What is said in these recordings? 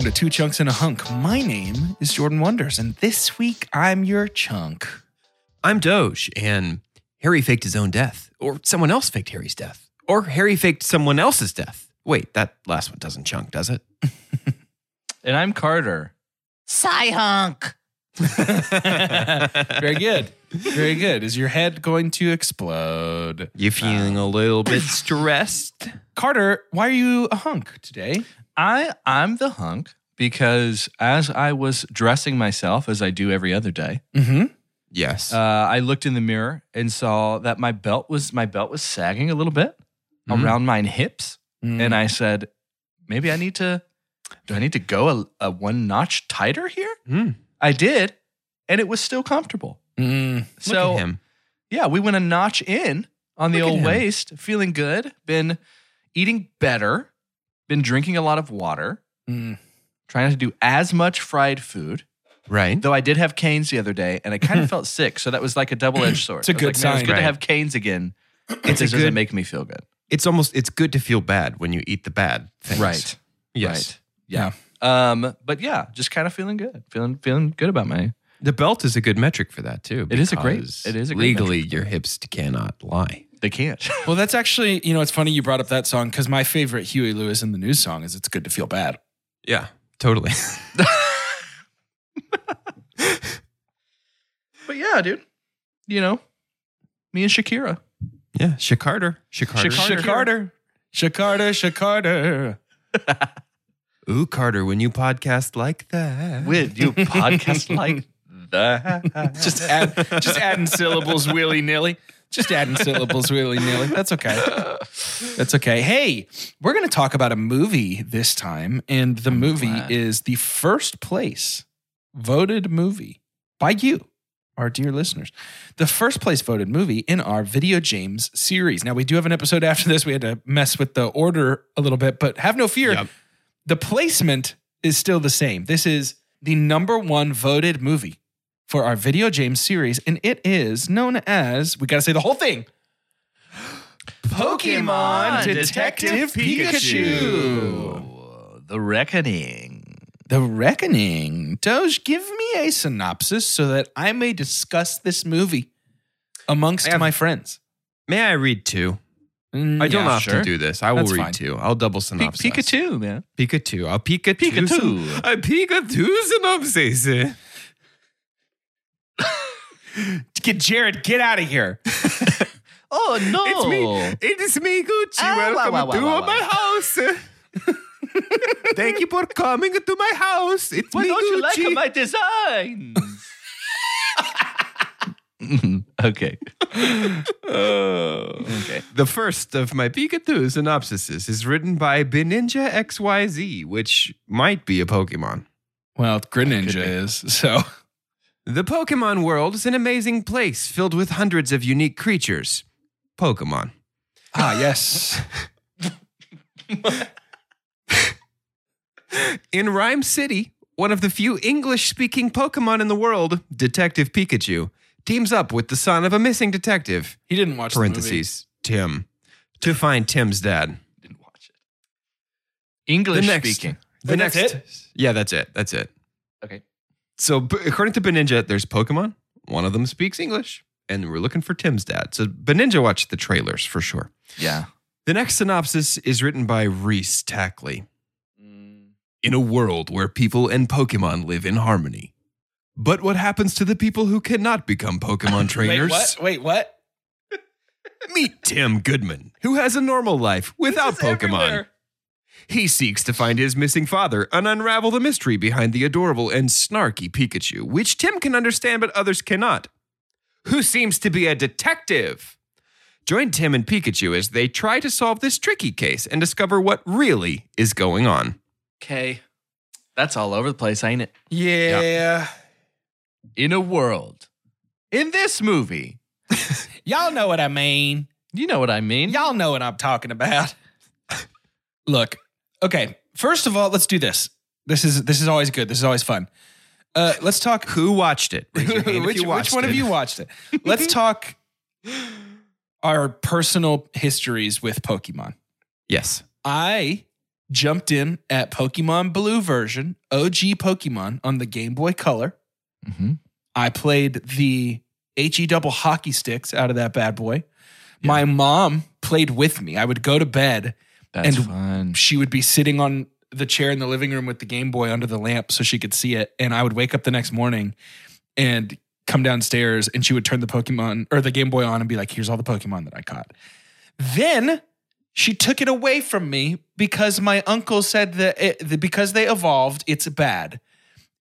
Welcome to Two Chunks and a Hunk. My name is Jordan Wonders, and this week I'm your chunk. I'm Doge, and Harry faked his own death, or someone else faked Harry's death, or Harry faked someone else's death. Wait, that last one doesn't chunk, does it? And I'm Carter. Sci-hunk. Very good. Very good. Is your head going to explode? You feeling a little bit stressed? Carter, why are you a hunk today? I I'm the hunk because as I was dressing myself as I do every other day, Mm-hmm. Yes. uh, I looked in the mirror and saw that my belt was my belt was sagging a little bit Mhm. around my hips, Mm. and I said, maybe I need to. Do I need to go a, a one notch tighter here? Mm, I did, and it was still comfortable. Mm. look So at him. yeah, we went a notch in on the Look at old waist, feeling good. Been eating better. Been drinking a lot of water. Mm. Trying to do as much fried food. Right. Though I did have Cane's the other day, and I kind of felt sick, so that was like a double edged sword. It's a I was good like, man, It's good Right. to have Cane's again. It It's a just doesn't good- make me feel good. It's almost, it's good to feel bad when you eat the bad things. Right. Yes. Right. Yeah. Um. But yeah, just kind of feeling good. Feeling feeling good about my. The belt is a good metric for that, too. It is a great- it is a great Legally, your hips cannot lie. They can't. Well, that's actually, you know, it's funny you brought up that song because my favorite Huey Lewis and the News song is It's Good to Feel Bad. Yeah, totally. but yeah, dude. You know, me and Shakira. yeah, Shakarter. Shakarter. Shak- Shakarter, Shakarter, Shakarter. Ooh, Carter, when you podcast like that. With you podcast like that. just add, just adding syllables willy nilly. Just adding syllables willy nilly. That's okay. That's okay. Hey, we're going to talk about a movie this time, and the movie glad. is the first place voted movie by you, our dear listeners. The first place voted movie in our Video James series. Now, we do have an episode after this. We had to mess with the order a little bit, but have no fear. Yep. The placement is still the same. This is the number one voted movie for our Video James series, and it is known as, we got to say the whole thing Pokemon Detective Pikachu. The Reckoning. The Reckoning. Doge, give me a synopsis so that I may discuss this movie amongst have- my friends. May I read two? Mm, I don't yeah, often sure. do this. I will That's read fine. two. I'll double synopsis. Pikachu, man. Pikachu. I'll Pikachu. Pikachu. A Pikachu synopsis. Get Jared, get out of here. Oh no! It's me. It is me, Gucci. Ah, Welcome wow, wow, to wow, wow, my house. Thank you for coming to my house. It's Why me, don't you like my designs? okay. okay. The first of my Pikachu synopsises is written by Beninja XYZ, which might be a Pokemon. Well, Greninja be. is, so. The Pokemon world is an amazing place filled with hundreds of unique creatures. Pokemon. Ah, yes. In Rhyme City, one of the few English speaking Pokemon in the world, Detective Pikachu, teams up with the son of a missing detective, He didn't watch the movie. parentheses, Tim, to find Tim's dad. Didn't watch it. English The next- speaking. The Wait, that's it? Yeah, that's it. That's it. Okay. So, according to Beninja, there's Pokemon. One of them speaks English, and we're looking for Tim's dad. So, Beninja watched the trailers for sure. Yeah. The next synopsis is written by Reese Tackley. Mm. In a world where people and Pokemon live in harmony. But what happens to the people who cannot become Pokemon trainers? Wait, what? Wait, what? Meet Tim Goodman, who has a normal life without Pokemon. everywhere. He seeks to find his missing father and unravel the mystery behind the adorable and snarky Pikachu, which Tim can understand but others cannot. Who seems to be a detective? Join Tim and Pikachu as they try to solve this tricky case and discover what really is going on. Okay. That's all over the place, ain't it? Yeah. yeah. In a world. In this movie. Y'all know what I mean. You know what I mean? Y'all know what I'm talking about. Look, okay. First of all, let's do this. This is this is always good. This is always fun. Uh, let's talk. Who watched it? Raise your hand if which, which one of you watched it? Let's talk our personal histories with Pokemon. Yes. I jumped in at Pokemon Blue version, OG Pokemon on the Game Boy Color. Mhm. I played the HE double hockey sticks out of that bad boy. My mom played with me. I would go to bed. That's And- fun. She would be sitting on the chair in the living room with the Game Boy under the lamp so she could see it. And I would wake up the next morning and come downstairs and she would turn the Pokemon or the Game Boy on and be like, here's all the Pokemon that I caught. Then she took it away from me because my uncle said that, it, that because they evolved, it's bad.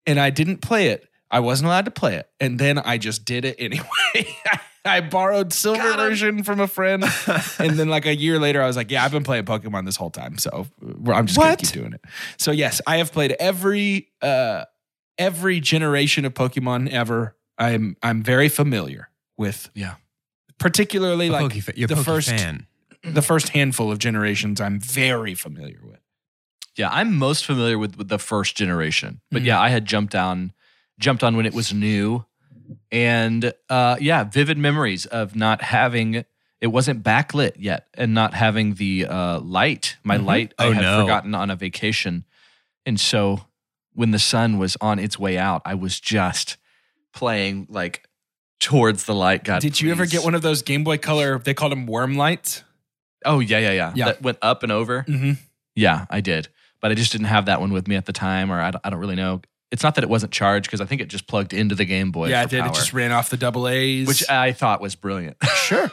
And I didn't play it. I wasn't allowed to play it. And then I just did it anyway. I borrowed silver version from a friend. and then like a year later, I was like, yeah, I've been playing Pokemon this whole time. So I'm just gonna keep doing it. So yes, I have played every, uh, every generation of Pokemon ever. I'm, I'm very familiar with, Yeah. particularly A like the Poke first, fan. the first handful of generations. I'm very familiar with. Yeah, I'm most familiar with, with the first generation. But Mhm. yeah, I had jumped on jumped on when it was new. And uh yeah, vivid memories of not having it wasn't backlit yet and not having the uh light. My Mhm. light I Oh, had no. forgotten on a vacation. And so when the sun was on its way out, I was just playing like towards the light. God, Did you ever get one of those Game Boy Color? They called them worm lights. Oh yeah, yeah, yeah. Yeah. That went up and over. Mm-hmm. Yeah, I did, but I just didn't have that one with me at the time, or I don't, I don't really know. It's not that it wasn't charged because I think it just plugged into the Game Boy. yeah, for it did. power, It just ran off the double A's. which I thought was brilliant. sure.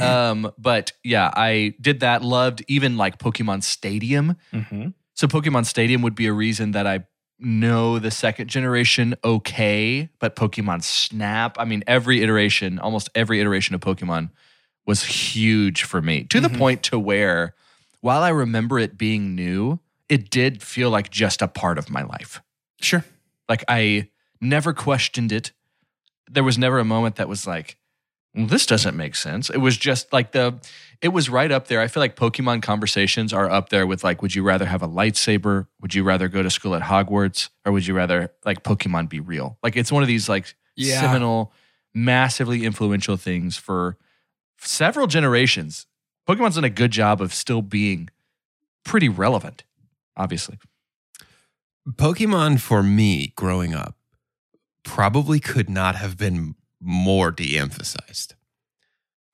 um, but yeah, I did that. Loved even like Pokemon Stadium. Mm-hmm. So Pokemon Stadium would be a reason that I know the second generation okay, but Pokemon Snap, I mean, every iteration, almost every iteration of Pokemon was huge for me to Mhm. the point to where while I remember it being new, it did feel like just a part of my life. Sure. Like I never questioned it. There was never a moment that was like, well, this doesn't make sense. It was just like the, it was right up there. I feel like Pokemon conversations are up there with like, would you rather have a lightsaber? Would you rather go to school at Hogwarts? Or would you rather like Pokemon be real? Like it's one of these like Yeah. seminal, massively influential things for several generations. Pokemon's done a good job of still being pretty relevant, obviously. Pokemon for me growing up probably could not have been more de emphasized.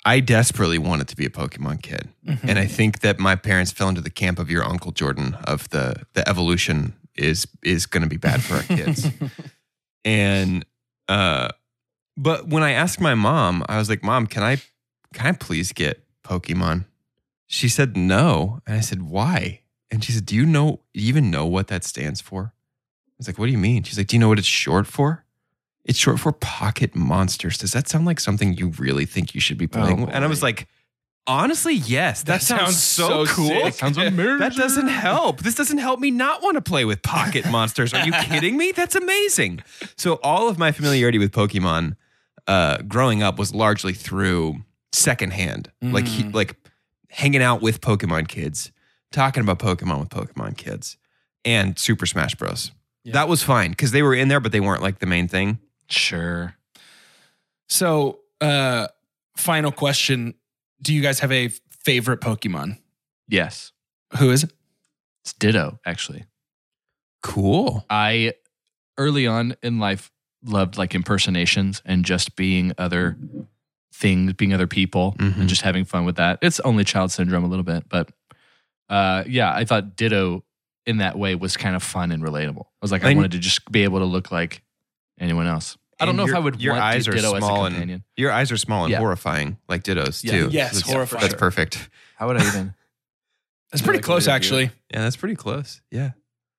I desperately wanted to be a Pokemon kid. Mm-hmm. And I think that my parents fell into the camp of your uncle Jordan of the the evolution is is going to be bad for our kids. and uh but when I asked my mom, I was like, "Mom, can I can I please get Pokemon?" She said no, and I said, "Why?" And she said, "Do you know you even know what that stands for?" I was like, "What do you mean?" She's like, "Do you know what it's short for?" It's short for Pocket Monsters. Does that sound like something you really think you should be playing? with? and I was like, honestly, yes. That, That sounds, sounds so, so cool. sick. Sounds amazing. That doesn't help. This doesn't help me not want to play with pocket monsters. Are you kidding me? That's amazing. So all of my familiarity with Pokemon uh, growing up was largely through secondhand, like he, Mm. like hanging out with Pokemon kids, talking about Pokemon with Pokemon kids, and Super Smash Bros. Yeah. That was fine because they were in there, but they weren't like the main thing. Sure. So, uh, final question: Do you guys have a favorite Pokemon? Yes. Who is it? It's Ditto, actually. Cool. I early on in life loved like impersonations and just being other things, being other people, Mhm. and just having fun with that. It's only child syndrome a little bit, but uh, yeah, I thought Ditto in that way was kind of fun and relatable. I was like, I And- wanted to just be able to look like anyone else. I don't And know if I would your want eyes are Ditto as small a and- Your eyes are small and Yeah. horrifying, like Ditto's Yeah. too. Yes, that's, horrifying. That's perfect. How would I even? That's pretty like close, actually. Yeah, that's pretty close. Yeah,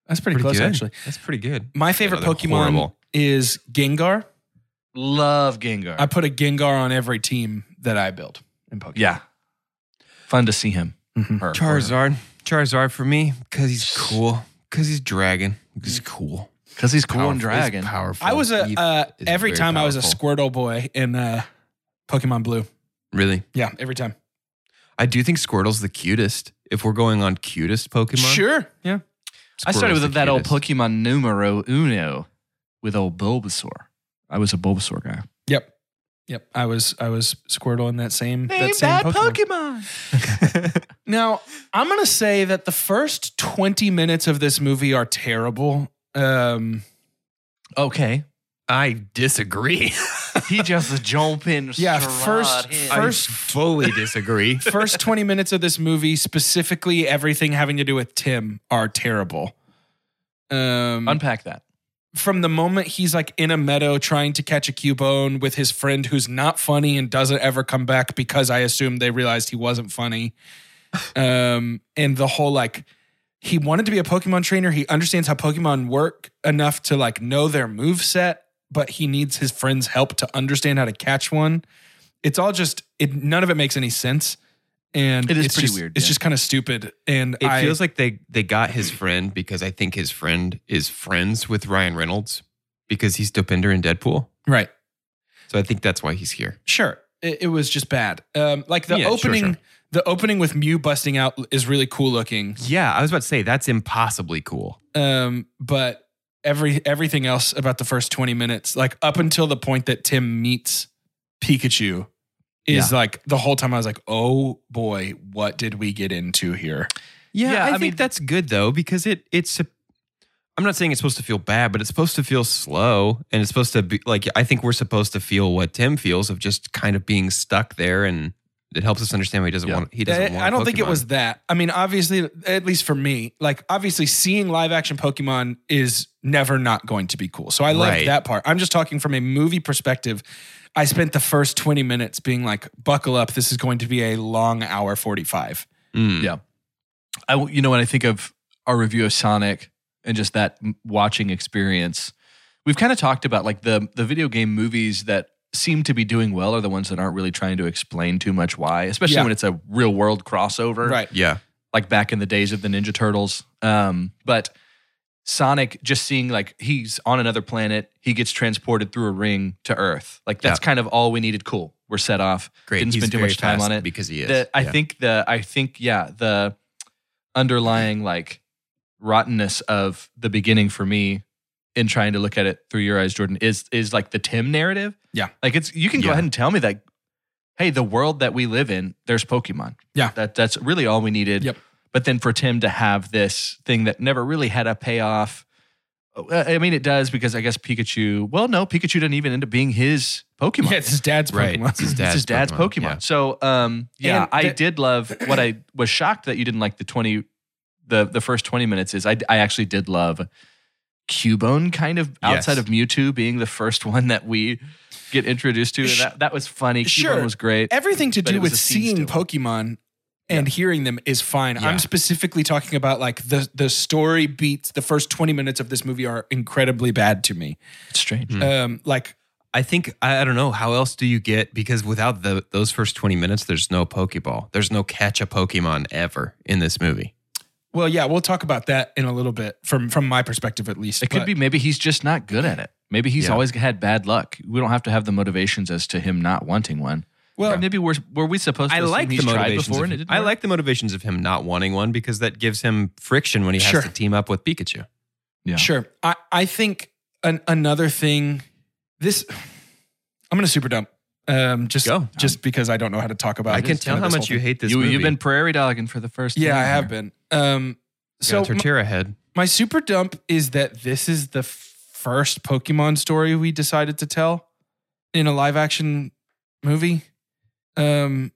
That's pretty, close, good. actually. That's pretty good. My favorite they're Pokemon horrible. is Gengar. Love Gengar. I put a Gengar on every team that I build, in Pokemon. Yeah. Fun to see him. Mhm. Her- Charizard. Charizard for me because he's cool. Because he's dragon. He's cool. Because he's cool and dragon. He's powerful. I was a He uh, is every very time I was a powerful. Squirtle boy in uh, Pokemon Blue. Really. Yeah, every time. I do think Squirtle's the cutest. If we're going on cutest Pokemon, Sure. Yeah. I started Squirtle's with the that old cutest. Pokemon numero uno with old Bulbasaur. I was a Bulbasaur guy. Yep. Yep. I was I was Squirtle in that same that same Pokemon. Now, I'm going to say that the first 20 minutes of this movie are terrible. Um, Okay. I disagree. He just jump in. Yeah, first- in. I First- fully disagree. first 20 minutes of this movie, specifically everything having to do with Tim, are terrible. Um, Unpack that. from the moment he's like in a meadow trying to catch a cubone with his friend who's not funny and doesn't ever come back because I assume they realized he wasn't funny. Um, and the whole like he wanted to be a Pokemon trainer. He understands how Pokemon work enough to like know their move set, but he needs his friend's help to understand how to catch one. It's all just it. None of it makes any sense, and It is it's pretty just- weird, It's yeah. just kind of stupid, and It I, feels like they they got his friend because I think his friend is friends with Ryan Reynolds because he's Dopinder in Deadpool. right. So I think that's why he's here. Sure, it, it was just bad. Um, like the Yeah, sure, opening, sure. The opening with Mew busting out is really cool looking. Yeah, I was about to say that's impossibly cool. Um, but every everything else about the first twenty minutes, like up until the point that Tim meets Pikachu, is like the whole time I was like, oh boy, what did we get into here? Yeah, Yeah, I, I think mean- that's good though because it it's. A, I'm not saying it's supposed to feel bad, but it's supposed to feel slow, and it's supposed to be like I think we're supposed to feel what Tim feels of just kind of being stuck there, and it helps us understand why he doesn't Yeah. want. He doesn't. I, want I don't think it was that. I mean, obviously, at least for me, like obviously seeing live action Pokemon is never not going to be cool. So I love Right. that part. I'm just talking from a movie perspective. I spent the first 20 minutes being like, buckle up. This is going to be a long hour 45. Mm. Yeah. I, you know, when I think of our review of Sonic and just that watching experience, we've kind of talked about like the the video game movies that seem to be doing well are the ones that aren't really trying to explain too much why, especially Yeah. when it's a real world crossover, Right. Yeah. like back in the days of the Ninja Turtles. Um, but Sonic just seeing like he's on another planet, he gets transported through a ring to Earth. Like that's Yeah. kind of all we needed. Cool, we're set off. Great. Didn't He's spend too much time on it because he is. the, I Yeah. think the I think yeah the underlying like rottenness of the beginning for me in trying to look at it through your eyes, Jordan, is is like the Tim narrative. Yeah. like it's you can go Yeah. ahead and tell me that. Hey, the world that we live in, there's Pokemon. Yeah. that that's really all we needed. Yep. But then for Tim to have this thing that never really had a payoff. uh, I mean, it does because I guess Pikachu. Well, no, Pikachu didn't even end up being his Pokemon Yeah, it's his dad's Right. Pokemon. It's his it's dad's his dad's Pokemon. yeah. So, um, yeah, And I the- did love what I was shocked that you didn't like the twenty, the the first twenty minutes. Is I I actually did love Cubone kind of outside Yes. of Mewtwo being the first one that we get introduced to. And that that was funny. Cubone Sure. was great. Everything to do with seeing still. Pokemon and hearing them is fine. Yeah. I'm specifically talking about like the the story beats. The first 20 minutes of this movie are incredibly bad to me. It's strange. Hmm. Um, like I think I, I don't know how else do you get because without the those first twenty minutes, there's no Pokeball. There's no catch a Pokemon ever in this movie. Well, yeah, we'll talk about that in a little bit from from my perspective at least. It could be maybe he's just not good at it. Maybe he's Yeah. always had bad luck. We don't have to have the motivations as to him not wanting one. well. Or maybe we're were we supposed to I assume like the he's tried motivations. before Of, and it didn't I work? like the motivations of him not wanting one because that gives him friction when he has Sure. to team up with Pikachu. Yeah. Sure. I I think an, another thing. This I'm gonna super dump. Um, just Go. just because I don't know how to talk about. It. I it. can tell Kinda how this much whole you thing. hate this you, movie. You've been prairie dogging for the first. Yeah, time I have here. been. Um, so so my, Torterra head. my super dump is that this is the first Pokemon story we decided to tell in a live action movie. Um,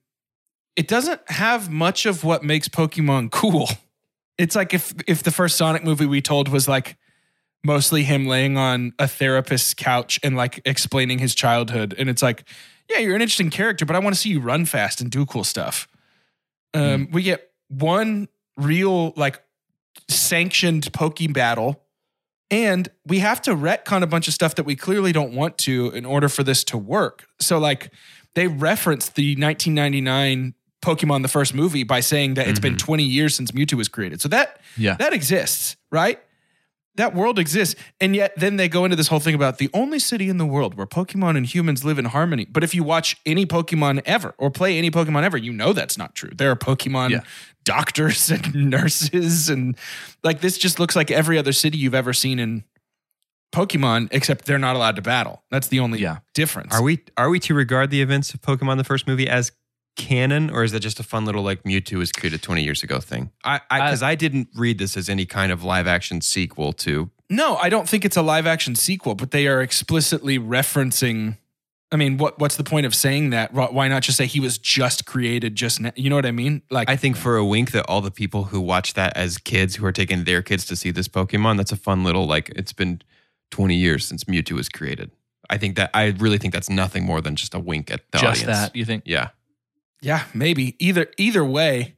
it doesn't have much of what makes Pokemon cool. It's like if if the first Sonic movie we told was like mostly him laying on a therapist's couch and like explaining his childhood, and it's like, yeah, you're an interesting character, but I want to see you run fast and do cool stuff. Um, We get one real like sanctioned Poke battle. And we have to retcon a bunch of stuff that we clearly don't want to in order for this to work. So, like, they referenced the 1999 Pokemon the first movie by saying that it's been 20 years since Mewtwo was created. So that Yeah. that exists, right? That world exists. And yet then they go into this whole thing about the only city in the world where Pokemon and humans live in harmony. But if you watch any Pokemon ever or play any Pokemon ever, you know that's not true. There are Pokemon Yeah. doctors and nurses and like this just looks like every other city you've ever seen in Pokemon, except they're not allowed to battle. That's the only Yeah. difference. Are we are we to regard the events of Pokemon the first movie as canon, or is that just a fun little like Mewtwo was created 20 years ago thing? I because uh, I, didn't read this as any kind of live action sequel to. No, I don't think it's a live action sequel, but they are explicitly referencing. I mean, what what's the point of saying that? Why not just say he was just created just now? You know what I mean? Like, I think for a wink that all the people who watch that as kids who are taking their kids to see this Pokemon, that's a fun little like it's been 20 years since Mewtwo was created. I think that I really think that's nothing more than just a wink at the Just audience. that, you think? Yeah. Yeah, maybe either either way,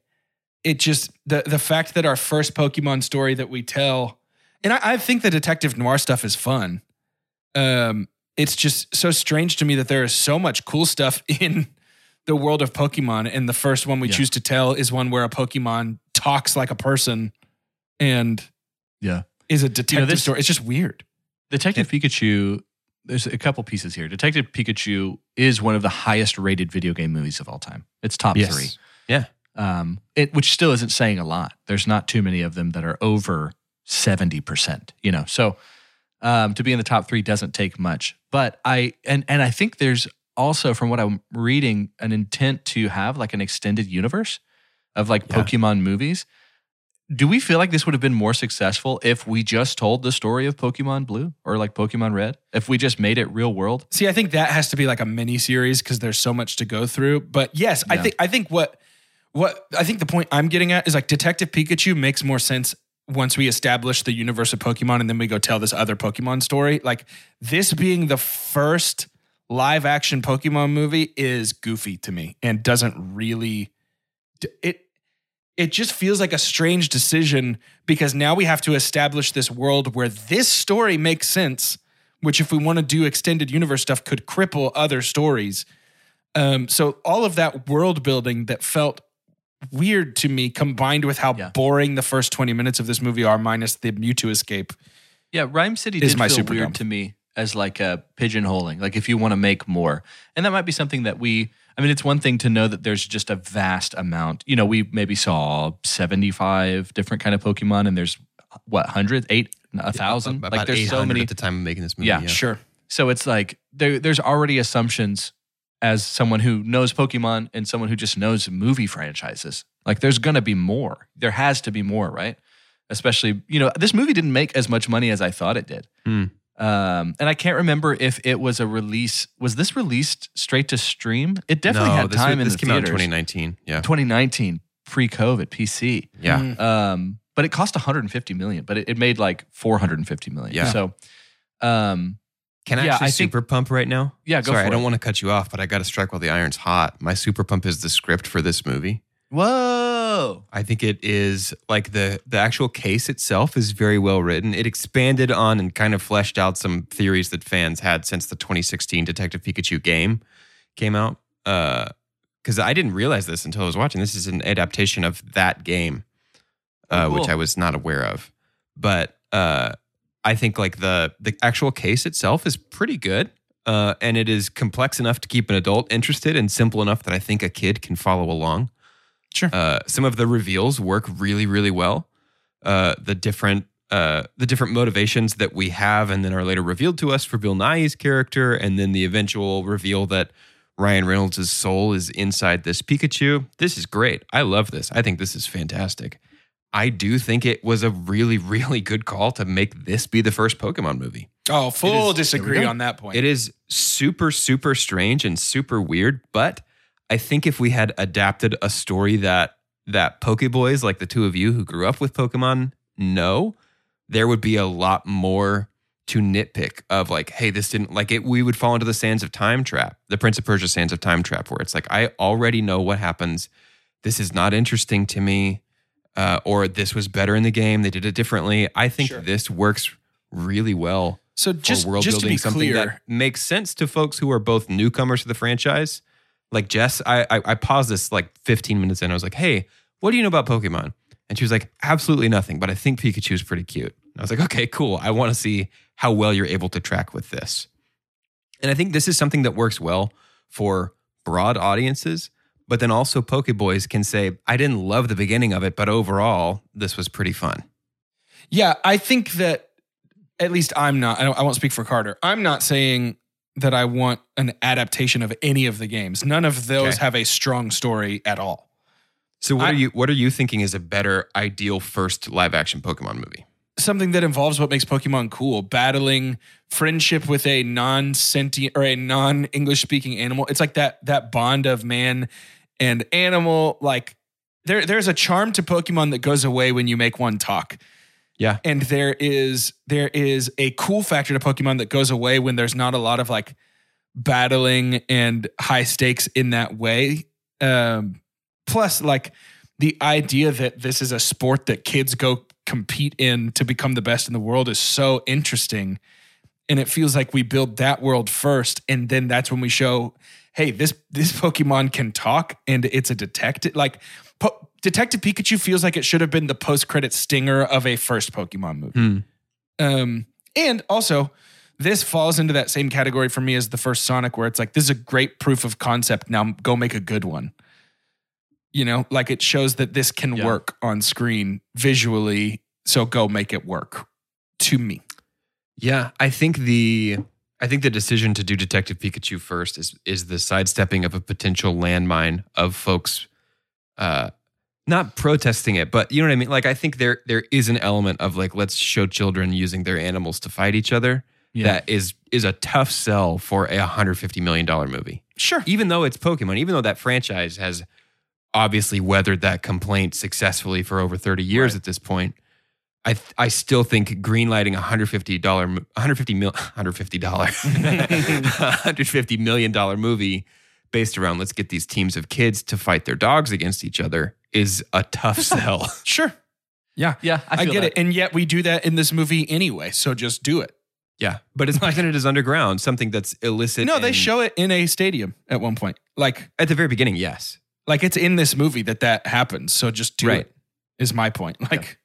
it just the the fact that our first Pokemon story that we tell, and I, I think the detective noir stuff is fun. Um, it's just so strange to me that there is so much cool stuff in the world of Pokemon, and the first one we Yeah. choose to tell is one where a Pokemon talks like a person, and Yeah. is a detective this- story. It's just weird. Detective Pikachu, there's a couple pieces here. Detective Pikachu is one of the highest rated video game movies of all time. It's top Yes. three. Yeah. Um, it, which still isn't saying a lot. There's not too many of them that are over 70%, you know. So um, to be in the top three doesn't take much. But I, and, and I think there's also, from what I'm reading, an intent to have like an extended universe of like Yeah. Pokemon movies. Do we feel like this would have been more successful if we just told the story of Pokemon Blue or like Pokemon Red? If we just made it real world? See, I think that has to be like a mini series because there's so much to go through. But yes, I think I think what what I think the point I'm getting at is like Detective Pikachu makes more sense once we establish the universe of Pokemon and then we go tell this other Pokemon story. Like this being the first live action Pokemon movie is goofy to me and doesn't really it it just feels like a strange decision because now we have to establish this world where this story makes sense which if we want to do extended universe stuff could cripple other stories um, so all of that world building that felt weird to me combined with how Yeah. boring the first 20 minutes of this movie are minus the mewtwo escape Yeah, Rhyme City Is did my feel super weird dump. to me as like a pigeonholing. Like if you want to make more, and that might be something that we. I mean, it's one thing to know that there's just a vast amount. You know, we maybe saw seventy five different kind of Pokemon, and there's what hundreds, eight, a thousand. About Like there's so many. at the time of making this movie. Yeah, sure So it's like there, there's already assumptions as someone who knows Pokemon and someone who just knows movie franchises. Like there's gonna be more. There has to be more, right? Especially, you know, this movie didn't make as much money as I thought it did. Hmm. Um, and I can't remember if it was a release. Was this released straight to stream? It definitely no, had this, time was- in this the came out in theaters. 2019. Yeah. 2019, pre-COVID, PC. Yeah. Mm. Um, but it cost 150 million, but it, it made like 450 million. Yeah. So, um, Can I Yeah, actually I think- super pump right now? yeah, go Sorry, for I don't it. want to cut you off, but I got to strike while the iron's hot. My super pump is the script for this movie. Whoa. I think it is like the the actual case itself is very well written. It expanded on and kind of fleshed out some theories that fans had since the 2016 Detective Pikachu game came out. Because I didn't realize this until I was watching. This is an adaptation of that game, uh, Oh, which. I was not aware of. But uh, I think like the the actual case itself is pretty good. Uh, and it is complex enough to keep an adult interested and simple enough that I think a kid can follow along. Sure. Uh, some of the reveals work really, really well. Uh, the different uh, the different motivations that we have and then are later revealed to us for Bill Nighy's character, and then the eventual reveal that Ryan Reynolds' soul is inside this Pikachu. This is great. I love this. I think this is fantastic. I do think it was a really, really good call to make this be the first Pokemon movie. oh full is- disagree there we go. on that point It is super, super strange and super weird. But I think if we had adapted a story that that Pokeboys, like the two of you who grew up with Pokemon, know, there would be a lot more to nitpick of like, hey, this didn't like it. We would fall into the Sands of Time trap, the Prince of Persia Sands of Time trap, where it's like, I already know what happens. This is not interesting to me. Uh, or this was better in the game. They did it differently. I think Sure. this works really well so for just world just to building be something clear that makes sense to folks who are both newcomers to the franchise Like Jess, I, I I paused this like 15 minutes in. I was like, "Hey, what do you know about Pokemon?" And she was like, "Absolutely nothing, but I think Pikachu is pretty cute." And I was like, "Okay, cool. I want to see how well you're able to track with this." And I think this is something that works well for broad audiences, but then also Pokeboys can say, "I didn't love the beginning of it, but overall, this was pretty fun." Yeah, I think that at least I'm not. I, I won't speak for Carter. I'm not saying that I want an adaptation of any of the games. None of those Okay. have a strong story at all. So what I- are you what are you thinking is a better ideal first live action Pokemon movie? Something that involves what makes Pokemon cool, battling friendship with a non-sentient or a non-English speaking animal. It's like that that bond of man and animal. Like there, there's a charm to Pokemon that goes away when you make one talk. Yeah. and there is there is a cool factor to Pokemon that goes away when there's not a lot of like battling and high stakes in that way. Um, plus, like the idea that this is a sport that kids go compete in to become the best in the world is so interesting. And it feels like we build that world first, and then that's when we show, hey, this this Pokemon can talk, and it's a detective. Like Detective Pikachu feels like it should have been the post credit stinger of a first Pokemon movie. Hmm. Um, and also, this falls into that same category for me as the first Sonic, where it's like this is a great proof of concept. Now go make a good one. You know, like it shows that this can Yeah. work on screen visually. So go make it work. To me, Yeah, I think the I think the decision to do Detective Pikachu first is is the sidestepping of a potential landmine of folks uh not protesting it, but you know what I mean? Like I think there there is an element of like let's show children using their animals to fight each other Yeah. that is is a tough sell for a 150 million dollar movie. sure. Even though it's Pokemon, even though that franchise has obviously weathered that complaint successfully for over 30 years Right. at this point. I th- I still think greenlighting a hundred fifty dollar, hundred fifty mil, hundred fifty dollar, hundred fifty million dollar movie based around let's get these teams of kids to fight their dogs against each other is a tough sell. Sure. Yeah. yeah, I, I, get that. it. And yet we do that in this movie anyway. So just do it. yeah, but it's presented it is underground, something that's illicit. No, they show it in a stadium at one point. Like, at the very beginning. Yes, like it's in this movie that that happens. So just do Right. it. Is my point. Like,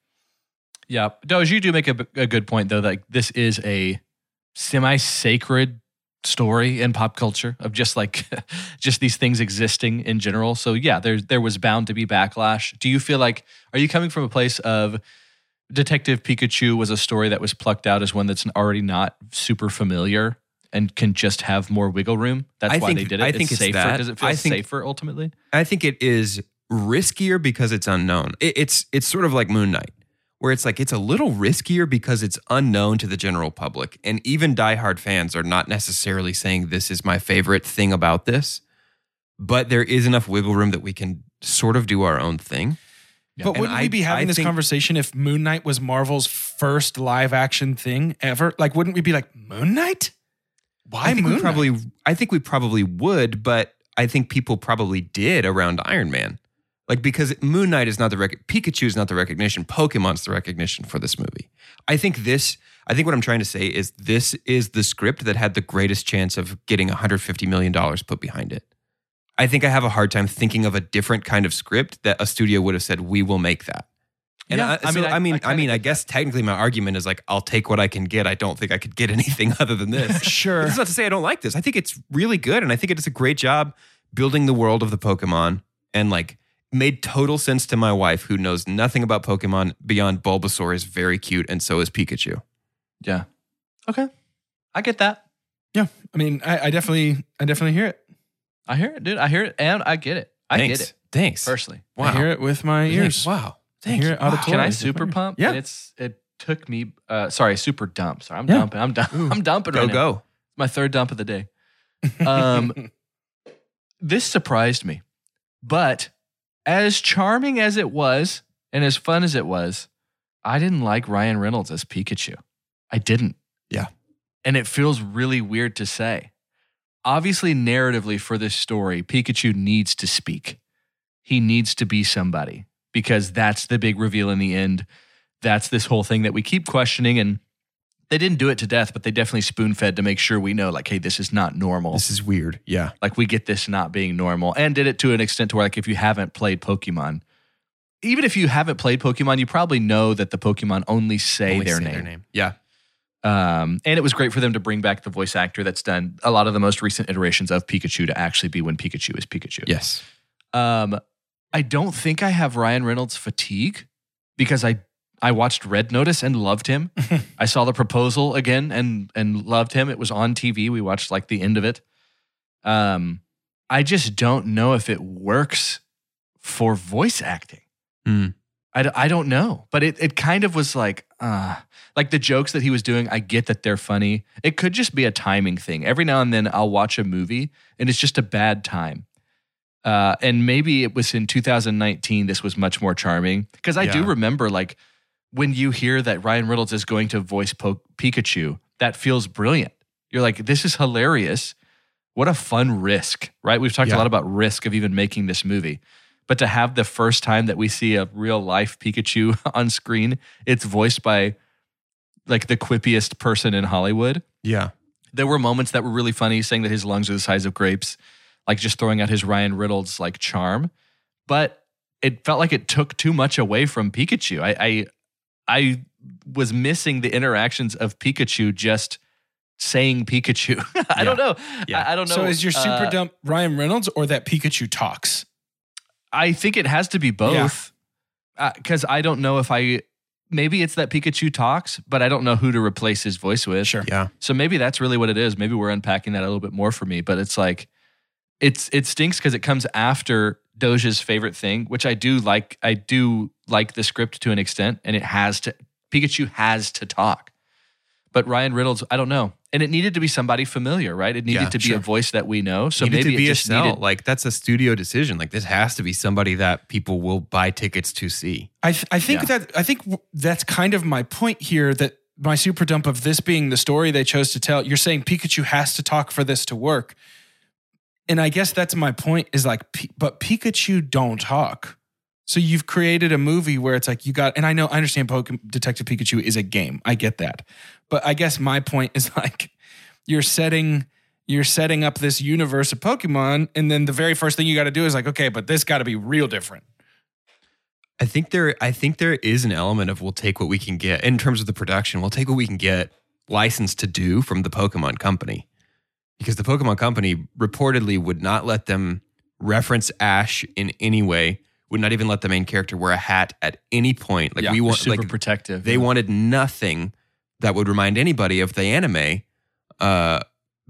Yeah, Doge, you do make a, a good point though. Like this is a semi-sacred story in pop culture of just like just these things existing in general. So yeah, there there was bound to be backlash. Do you feel like are you coming from a place of Detective Pikachu was a story that was plucked out as one that's already not super familiar and can just have more wiggle room? That's I why think- they did it. I think it's safer. that. Does it feel I think- safer ultimately? I think it is riskier because it's unknown. It, it's it's sort of like Moon Knight, where it's like it's a little riskier because it's unknown to the general public, and even diehard fans are not necessarily saying this is my favorite thing about this. But there is enough wiggle room that we can sort of do our own thing. but And wouldn't I- we be having I this think- conversation if Moon Knight was Marvel's first live action thing ever? Like, wouldn't we be like, Moon Knight? Why I think Moon we Knight? probably I think we probably would, but I think people probably did around Iron Man. Like because Moon Knight is not the rec- Pikachu is not the recognition, Pokemon's the recognition for this movie. I think this I think what I'm trying to say is this is the script that had the greatest chance of getting 150 million dollars put behind it. I think I have a hard time thinking of a different kind of script that a studio would have said we will make that. And Yeah, I, I mean, I- mean, I I, mean, I guess technically my argument is like, I'll take what I can get. I don't think I could get anything other than this. Sure. This is not to say I don't like this. I think it's really good, and I think it does a great job building the world of the Pokemon, and like made total sense to my wife, who knows nothing about Pokemon beyond Bulbasaur is very cute, and so is Pikachu. Yeah. Okay. I get that. Yeah. I mean, I, I definitely, I definitely hear it. I hear it, dude. I hear it, and I get it. I Thanks. get it Thanks. personally. I hear it with my ears. Wow. I hear it Wow. Can I super pump? Yeah. And it's it took me. Uh, sorry, super dump. Sorry, I'm Yeah. dumping. I'm dump. I'm dumping Go right now. go. My third dump of the day. Um, this surprised me, but as charming as it was and as fun as it was, I didn't like Ryan Reynolds as Pikachu. I didn't. Yeah. And it feels really weird to say. Obviously, narratively for this story, Pikachu needs to speak. He needs to be somebody because that's the big reveal in the end. That's this whole thing that we keep questioning. And They didn't do it to death, but they definitely spoon fed to make sure we know, like, hey, this is not normal. This is weird. Yeah. like we get this not being normal, and did it to an extent to where, like, if you haven't played Pokemon, even if you haven't played Pokemon, you probably know that the Pokemon only say, Only their, say name. Yeah. Um, and it was great for them to bring back the voice actor that's done a lot of the most recent iterations of Pikachu to actually be when Pikachu is Pikachu. Yes. Um, I don't think I have Ryan Reynolds fatigue because I I watched Red Notice and loved him. I saw the proposal again and and loved him. It was on TV. We watched like the end of it. Um, I just don't know if it works for voice acting. Hmm. I, d- I don't know, but it, it kind of was like, uh, like the jokes that he was doing. I get that they're funny. It could just be a timing thing. Every now and then I'll watch a movie and it's just a bad time. Uh, and maybe it was in 2019. This was much more charming because I do remember like when you hear that Ryan Reynolds is going to voice po- Pikachu, that feels brilliant. You're like, this is hilarious. What a fun risk, right? We've talked Yeah. a lot about risk of even making this movie. But to have the first time that we see a real life Pikachu on screen, it's voiced by like the quippiest person in Hollywood. Yeah. There were moments that were really funny, saying that his lungs are the size of grapes, like just throwing out his Ryan Reynolds like charm. But it felt like it took too much away from Pikachu. I I, I was missing the interactions of Pikachu just saying Pikachu. I don't know. Yeah. I, I don't know. So is your super Uh, dump Ryan Reynolds or that Pikachu talks? I think it has to be both. Because I don't know if I. Maybe it's that Pikachu talks, but I don't know who to replace his voice with. Sure. Yeah. So maybe that's really what it is. Maybe we're unpacking that a little bit more for me. But it's like, it's it stinks because it comes after Doge's favorite thing, which I do like. I do like the script to an extent, and it has to. Pikachu has to talk, but Ryan Reynolds, I don't know, and it needed to be somebody familiar, right? It needed Yeah, to be sure. a voice that we know. So needed maybe to be it a just sell. needed. Like that's a studio decision. Like this has to be somebody that people will buy tickets to see. I th- I think Yeah. that I think w- that's kind of my point here. That my super dump of this being the story they chose to tell. You're saying Pikachu has to talk for this to work, and I guess that's my point. Is like, but Pikachu don't talk. So you've created a movie where it's like you got, and I know I understand Pokemon Detective Pikachu is a game. I get that, but I guess my point is like you're setting you're setting up this universe of Pokemon, and then the very first thing you got to do is like, okay, but this got to be real different. I think there I think there is an element of we'll take what we can get in terms of the production. We'll take what we can get licensed to do from the Pokemon company. Because the Pokemon company reportedly would not let them reference Ash in any way, would not even let the main character wear a hat at any point. Like Yeah, we want super like protective. they wanted nothing that would remind anybody of the anime uh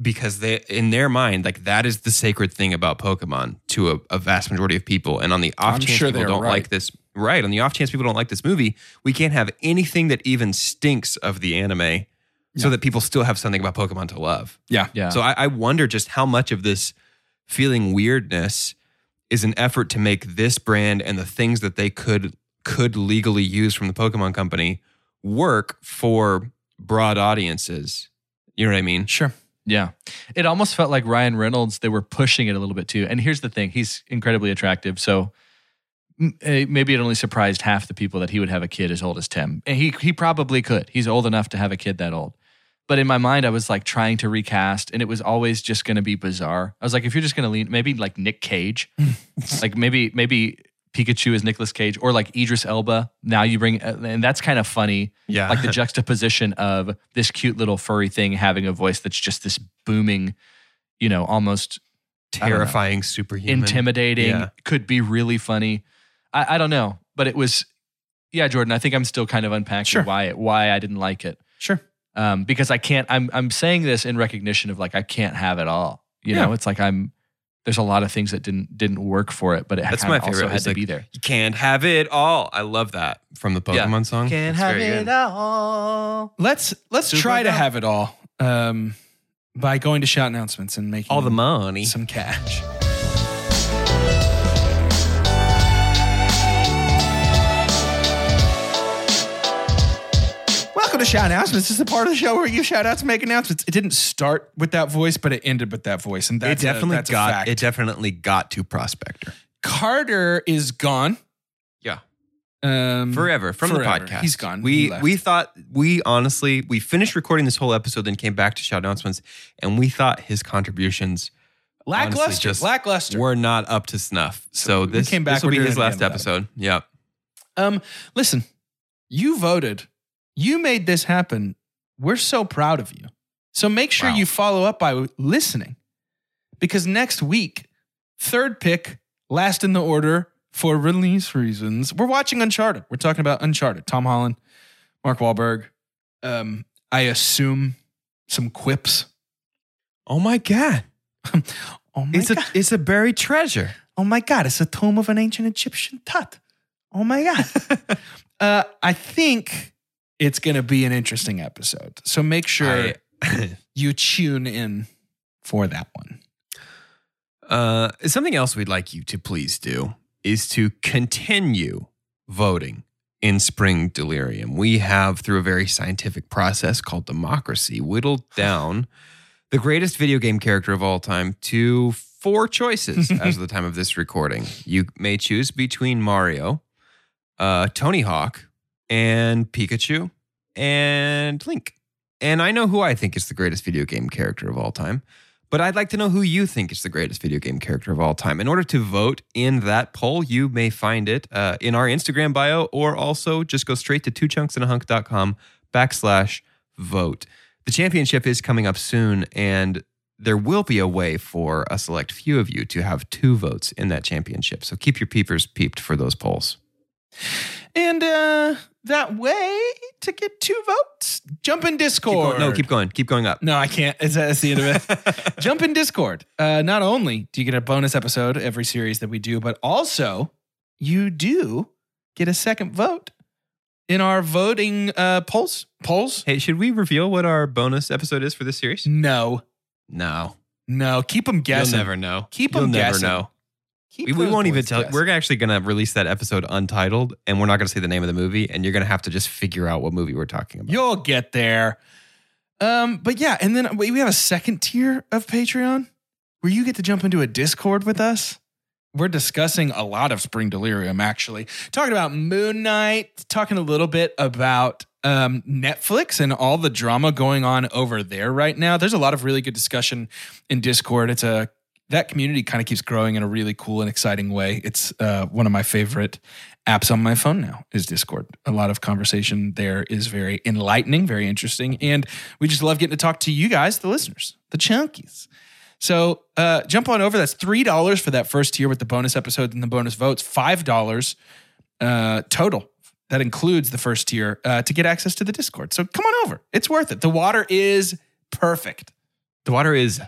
because they in their mind like that is the sacred thing about pokemon to a, a vast majority of people and on the off I'm chance sure people don't right. like this right on the off chance people don't like this movie we can't have anything that even stinks of the anime so Yeah. that people still have something about pokemon to love Yeah, yeah. so I, I wonder just how much of this feeling weirdness is an effort to make this brand and the things that they could could legally use from the Pokemon company work for broad audiences. You know what I mean? sure. Yeah. It almost felt like Ryan Reynolds, they were pushing it a little bit too. And here's the thing he's incredibly attractive. So eh, maybe it only surprised half the people that he would have a kid as old as Tim. And he, he probably could. He's old enough to have a kid that old. But in my mind, I was like trying to recast, and it was always just going to be bizarre. I was like, if you're just going to lean, maybe like Nick Cage, like maybe maybe Pikachu is Nicolas Cage, or like Idris Elba. Now you bring, uh, and that's kind of funny Yeah. like the juxtaposition of this cute little furry thing having a voice that's just this booming, you know, almost don't know, terrifying superhuman. intimidating, Yeah. could be really funny. I, I don't know, but it was, yeah, Jordan. I think I'm still kind of unpacking Sure. why it, why I didn't like it, Sure. Um, because I can't. I'm I'm saying this in recognition of like I can't have it all. You Yeah. know, it's like I'm. There's a lot of things that didn't didn't work for it, but it That's kinda my favorite. also had It's to like, be there. You can't have it all. I love that from the Yeah. Pokemon song. It's very good. all. Let's let's Super try to dump. have it all um, by going to shout announcements and making All the money. some cash. Welcome to Shout Announcements. This is the part of the show where you shout outs and make announcements. It didn't start with that voice, but it ended with that voice, and It that's a- definitely that's a got fact. it definitely got to Prospector. Carter is gone. Yeah. Um, forever from forever. the podcast. He's gone. We He we thought we honestly we finished recording this whole episode, then came back to shout announcements, and we thought his contributions lackluster. honestly just lackluster. were not up to snuff. So we this, came back, this will be his last episode. Yeah. Um, listen, you voted. You made this happen. We're so proud of you. So make sure Wow. you follow up by listening. Because next week, third pick, last in the order for release reasons. We're watching Uncharted. We're talking about Uncharted. Tom Holland, Mark Wahlberg. Um, I assume some quips. Oh my god. Oh my It's a god. it's a buried treasure. Oh my God, it's a tomb of an ancient Egyptian Tut. Oh my God. uh, I think it's going to be an interesting episode. So make sure I- you tune in for that one. Uh, something else we'd like you to please do is to continue voting in Spring Delirium. We have, through a very scientific process called democracy, whittled down the greatest video game character of all time to four choices as of the time of this recording. You may choose between Mario, uh, Tony Hawk, and Pikachu, and Link. And I know who I think is the greatest video game character of all time. But I'd like to know who you think is the greatest video game character of all time. In order to vote in that poll, you may find it uh, in our Instagram bio or also just go straight to twochunksandahunk.com backslash vote. The championship is coming up soon, and there will be a way for a select few of you to have two votes in that championship. So keep your peepers peeped for those polls. And uh, that way to get two votes, jump in Keep Discord. going- no, keep going. Keep going up. No, I can't. It's, that's the end of it. Jump in Discord. Uh, not only do you get a bonus episode every series that we do, but also you do get a second vote in our voting uh, polls. Polls? Hey, should we reveal what our bonus episode is for this series? No, No. no. Keep them guessing. You'll never know. Keep You'll 'em never guessing. know. Keep We, we won't even tell. guessing. We're actually going to release that episode untitled, and we're not going to say the name of the movie, and you're going to have to just figure out what movie we're talking about. You'll get there. Um, but yeah, and then we we have a second tier of Patreon where you get to jump into a Discord with us. We're discussing a lot of Spring Delirium, actually. Talking about Moon Knight, talking a little bit about um, Netflix and all the drama going on over there right now. There's a lot of really good discussion in Discord. It's a that community kind of keeps growing in a really cool and exciting way. It's uh, one of my favorite apps on my phone now is Discord. A lot of conversation there is very enlightening, very interesting, and we just love getting to talk to you guys, the listeners, the chunkies. So uh, jump on over. That's three dollars for that first tier with the bonus episodes and the bonus votes. Five dollars uh, total. That includes the first tier uh, to get access to the Discord. So come on over. It's worth it. The water is perfect. The water is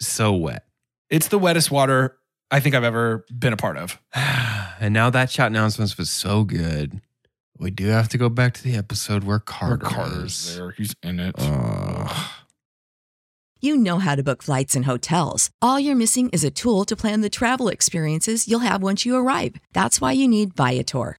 so wet. It's the wettest water I think I've ever been a part of. and now that shot announcement was so good. We do have to go back to the episode where Carter is. there. He's in it. Ugh. You know how to book flights and hotels. All you're missing is a tool to plan the travel experiences you'll have once you arrive. That's why you need Viator.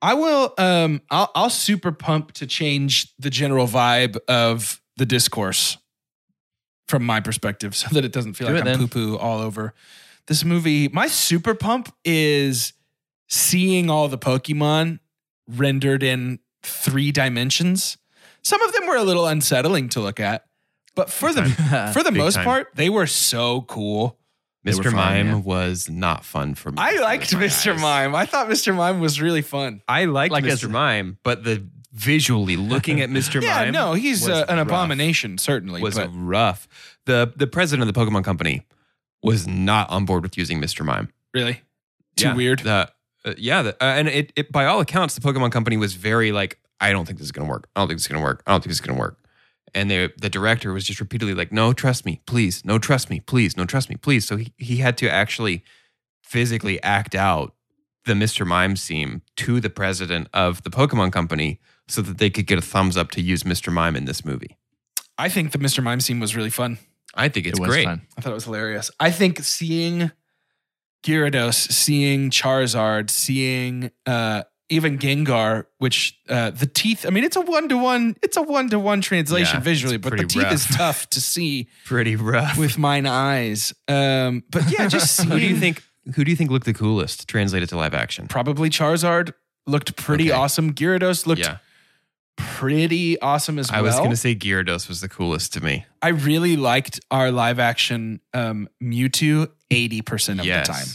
I will. Um, I'll, I'll super pump to change the general vibe of the discourse from my perspective so that it doesn't feel Do like I'm poo poo all over this movie. My super pump is seeing all the Pokemon rendered in three dimensions. Some of them were a little unsettling to look at, but for the for the Big most time. part, they were so cool. They were Mr. Mime yeah. was not fun for me. I liked Mr. eyes. Mime. I thought Mr. Mime was really fun. I liked Like as- Mr. Mime, but the visually looking at Mr. Yeah, Mime, no, he's was uh, an rough. abomination, certainly. Was but rough. the The president of the Pokemon Company was not on board with using Mr. Mime. really, too Yeah, weird. The, uh, yeah, the, uh, and it, it by all accounts, the Pokemon Company was very like, I don't think this is going to work. I don't think this is going to work. I don't think this is going to work. And the the director was just repeatedly like, No, trust me, please. No, trust me, please. No, trust me, please. So he he had to actually physically act out the Mr. Mime scene to the president of the Pokemon Company so that they could get a thumbs up to use Mr. Mime in this movie. I think the Mr. Mime scene was really fun. I think it's it was great. fun. I thought it was hilarious. I think seeing Gyarados, seeing Charizard, seeing uh, even Gengar, which uh, the teeth. I mean, it's a one to one. It's a one to one translation Yeah, visually, but the teeth is tough to see Pretty rough. with mine eyes. Um, but yeah, just seeing. who do you think? Who do you think looked the coolest translated to live action? Probably Charizard looked pretty Okay. awesome. Gyarados looked yeah, pretty awesome as I well. I was going to say Gyarados was the coolest to me. I really liked our live action um, Mewtwo 80% of yes. the time.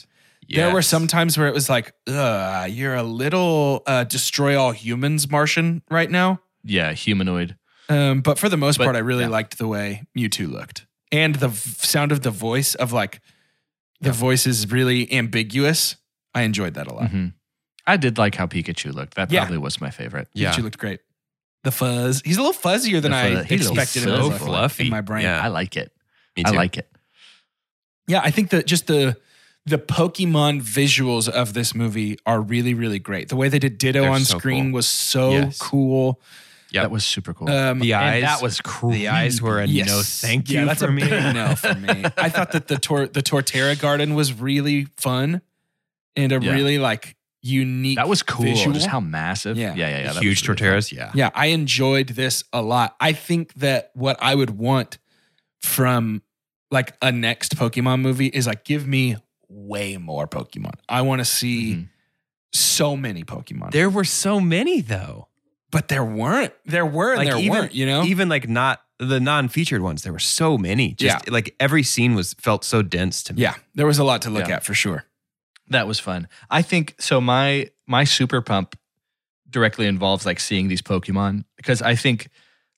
There were some times where it was like, ugh, you're a little uh, destroy all humans Martian right now. Yeah, humanoid. Um, but for the most But, part, I really yeah. liked the way Mewtwo looked. And the v- sound of the voice of like, the voice is really ambiguous. I enjoyed that a lot. hmm I did like how Pikachu looked. That Yeah. probably was my favorite. Yeah. Pikachu looked great. The fuzz. He's a little fuzzier than The I he's expected him so to look fluffy. in my brain. Yeah. I like it. Me I like it. Yeah, I think that just the the Pokemon visuals of this movie are really, really great. The way they did Ditto They're on so screen cool. was so Yes. cool. Yep. That was super cool. Um, The eyes. and that was cool. The eyes were a yes. no thank you Yeah, that's for a me. big no for me. I thought that the tor- the Torterra Garden was really fun and a Yeah. really like unique. That was cool. visual. Just how massive. Yeah. yeah, yeah. yeah Huge was really Torterras. Yeah. yeah, I enjoyed this a lot. I think that what I would want from like a next Pokemon movie is like give me way more Pokemon. I want to see Mhm. so many Pokemon. There were so many though. but there weren't. There were and Like there even weren't, you know? even like not the non-featured ones. There were so many. Just like every scene was felt so dense to me. yeah, there was a lot to look Yeah. at for sure. That was fun. I think so. My my super pump directly involves like seeing these Pokemon because I think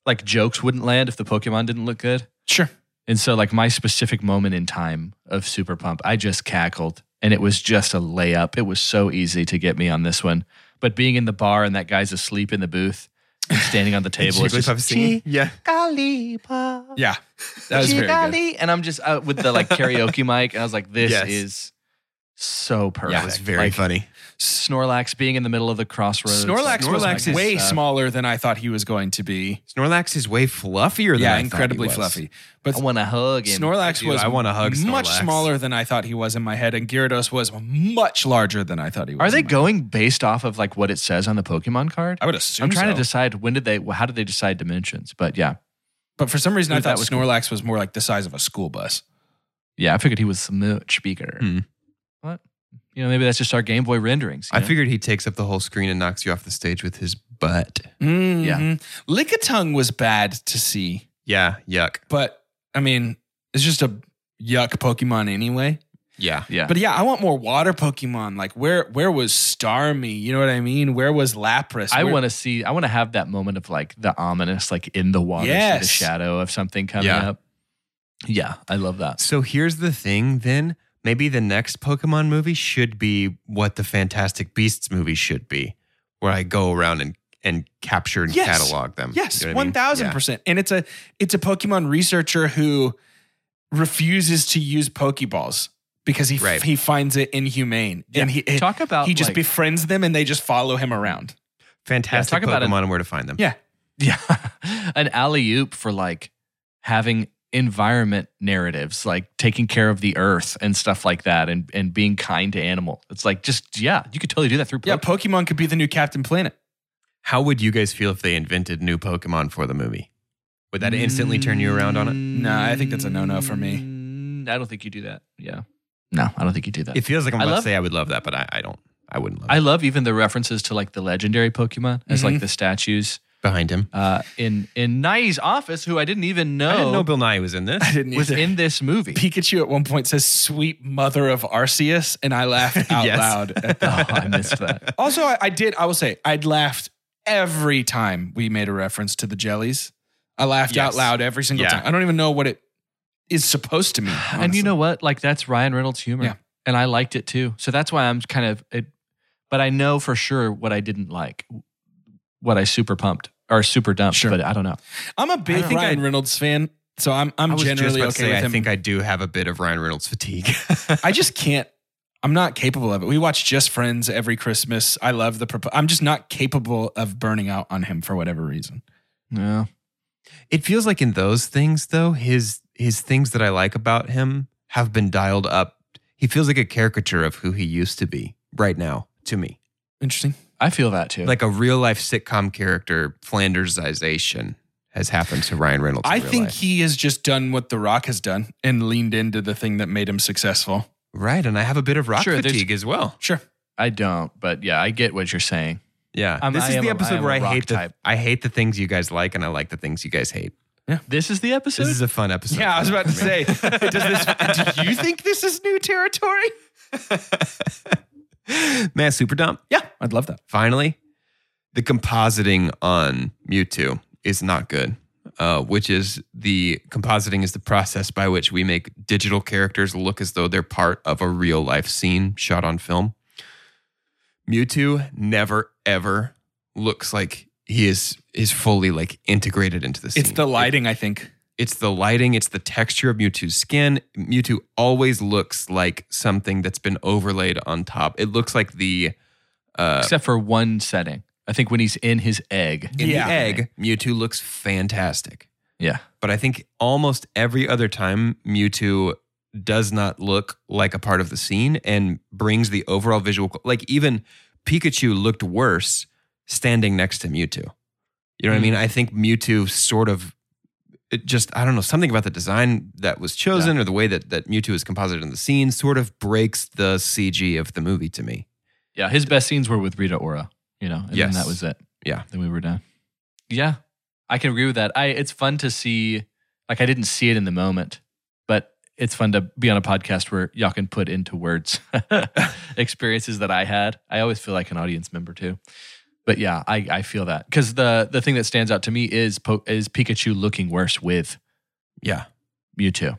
like jokes wouldn't land if the Pokemon didn't look good. Sure. And so like my specific moment in time of super pump, I just cackled and it was just a layup. It was so easy to get me on this one. But being in the bar and that guy's asleep in the booth and standing on the table, it's just, singing? Yeah. Yeah. That was very good. And I'm just uh, with the like karaoke mic. And I was like, this Yes. is so perfect. Yeah, it was very Like, funny. Snorlax being in the middle of the crossroads. Snorlax, like, was Snorlax is- way uh, smaller than I thought he was going to be. Snorlax is way fluffier than I Yeah, thought he incredibly was. fluffy. But I want to hug him. Snorlax Dude, was I wanna hug much Snorlax. smaller than I thought he was in my head, and Gyarados was much larger than I thought he was. Are they in my- going based off of like what it says on the Pokemon card? I would assume. I'm trying to decide when did they? How did they decide dimensions? But yeah, But for some reason, I Dude, that thought was cool. Snorlax was more like the size of a school bus. yeah. I figured he was much bigger. Hmm. What? You know, maybe that's just our Game Boy renderings. I know? figured he takes up the whole screen and knocks you off the stage with his butt. Mhm. Lickitung was bad to see, Yeah, yuck. but I mean, it's just a yuck Pokemon anyway. Yeah. Yeah. But yeah, I want more water Pokemon. Like where where was Starmie? You know what I mean? Where was Lapras? I want to see. I want to have that moment of like the ominous, like in the water, see the shadow of something coming Yeah. up. Yeah, I love that. So here's the thing then. Maybe the next Pokemon movie should be what the Fantastic Beasts movie should be, where I go around and, and capture and Yes. catalog them. Yes, You know what I mean? one thousand Yeah. percent. And it's a it's a Pokemon researcher who refuses to use Pokeballs because he Right. he finds it inhumane, and he Talk about he just like- befriends them, and they just follow him around. Fantastic talk about Pokemon and where to find them. Yeah, Yeah, an alley oop for like having environment narratives, like taking care of the earth and stuff like that, and and being kind to animal. It's like just yeah, you could totally do that through. yeah. Pokemon. Pokemon could be the new Captain Planet. How would you guys feel if they invented new Pokemon for the movie? Would that instantly turn you around on it? No, I think that's a no-no for me. Mm, I don't think you do that. Yeah. No, I don't think you do that. It feels like I'm I about love- to say I would love that, but I, I don't. I wouldn't love I it. love even the references to like the legendary Pokemon as like Mhm. the statues behind him. uh, in in Nighy's office, who I didn't even know, I didn't know Bill Nighy was in this. I didn't was either. in this movie. Pikachu at one point says "Sweet Mother of Arceus," and I laughed out Yes. loud. At that. oh, I missed that. Also, I, I did. I will say, I'd laughed every time we made a reference to the jellies. I laughed Yes. out loud every single Yeah. time. I don't even know what it is supposed to mean. And you know what? Like that's Ryan Reynolds' humor, Yeah. and I liked it too. So that's why I'm kind of it. But I know for sure what I didn't like, what I super pumped or super dumb. Sure. But I don't know. I'm a big I think Ryan I- Reynolds fan, so I'm I'm I was just generally about okay to say, with I think I do have a bit of Ryan Reynolds fatigue. I just can't. I'm not capable of it. We watch Just Friends every Christmas. I love the. Propo- I'm just not capable of burning out on him for whatever reason. Yeah. It feels like in those things though, his his things that I like about him have been dialed up. He feels like a caricature of who he used to be right now to me. Interesting. I feel that too. Like a real life sitcom character, Flandersization has happened to Ryan Reynolds. in I real think life. he has just done what The Rock has done and leaned into the thing that made him successful. right, and I have a bit of rock Sure, fatigue as well. Sure. I don't, but yeah, I get what you're saying. Yeah, I'm- this I is the episode am where a I rock hate the. I hate the things you guys like, and I like the things you guys hate. Yeah. This is the episode. This is a fun episode. Yeah, I was about to say, does this, do you think this is new territory? Man, super dumb. Yeah, I'd love that. Finally, the compositing on Mewtwo is not good. Uh, which is the compositing is the process by which we make digital characters look as though they're part of a real life scene shot on film. Mewtwo never ever looks like he is is fully like integrated into the scene. It's the lighting, I think. It's the lighting, it's the texture of Mewtwo's skin. Mewtwo always looks like something that's been overlaid on top. It looks like the uh, Except for one setting. I think when he's in his egg. in Yeah. the egg, Mewtwo looks fantastic. Yeah. But I think almost every other time Mewtwo does not look like a part of the scene and brings the overall visual like even Pikachu looked worse standing next to Mewtwo. You know what I mean? I think Mewtwo sort of it just I don't know something about the design that was chosen or the way that that Mewtwo is composited in the scene sort of breaks the CG of the movie to me. Yeah. His best scenes were with Rita Ora, you know, and Yes. then that was it. Yeah. Then we were done. Yeah. I can agree with that. I it's fun to see like I didn't see it in the moment, but it's fun to be on a podcast where y'all can put into words experiences that I had. I always feel like an audience member too. But yeah, I, I feel that because the the thing that stands out to me is po- is Pikachu looking worse with Yeah. Mewtwo.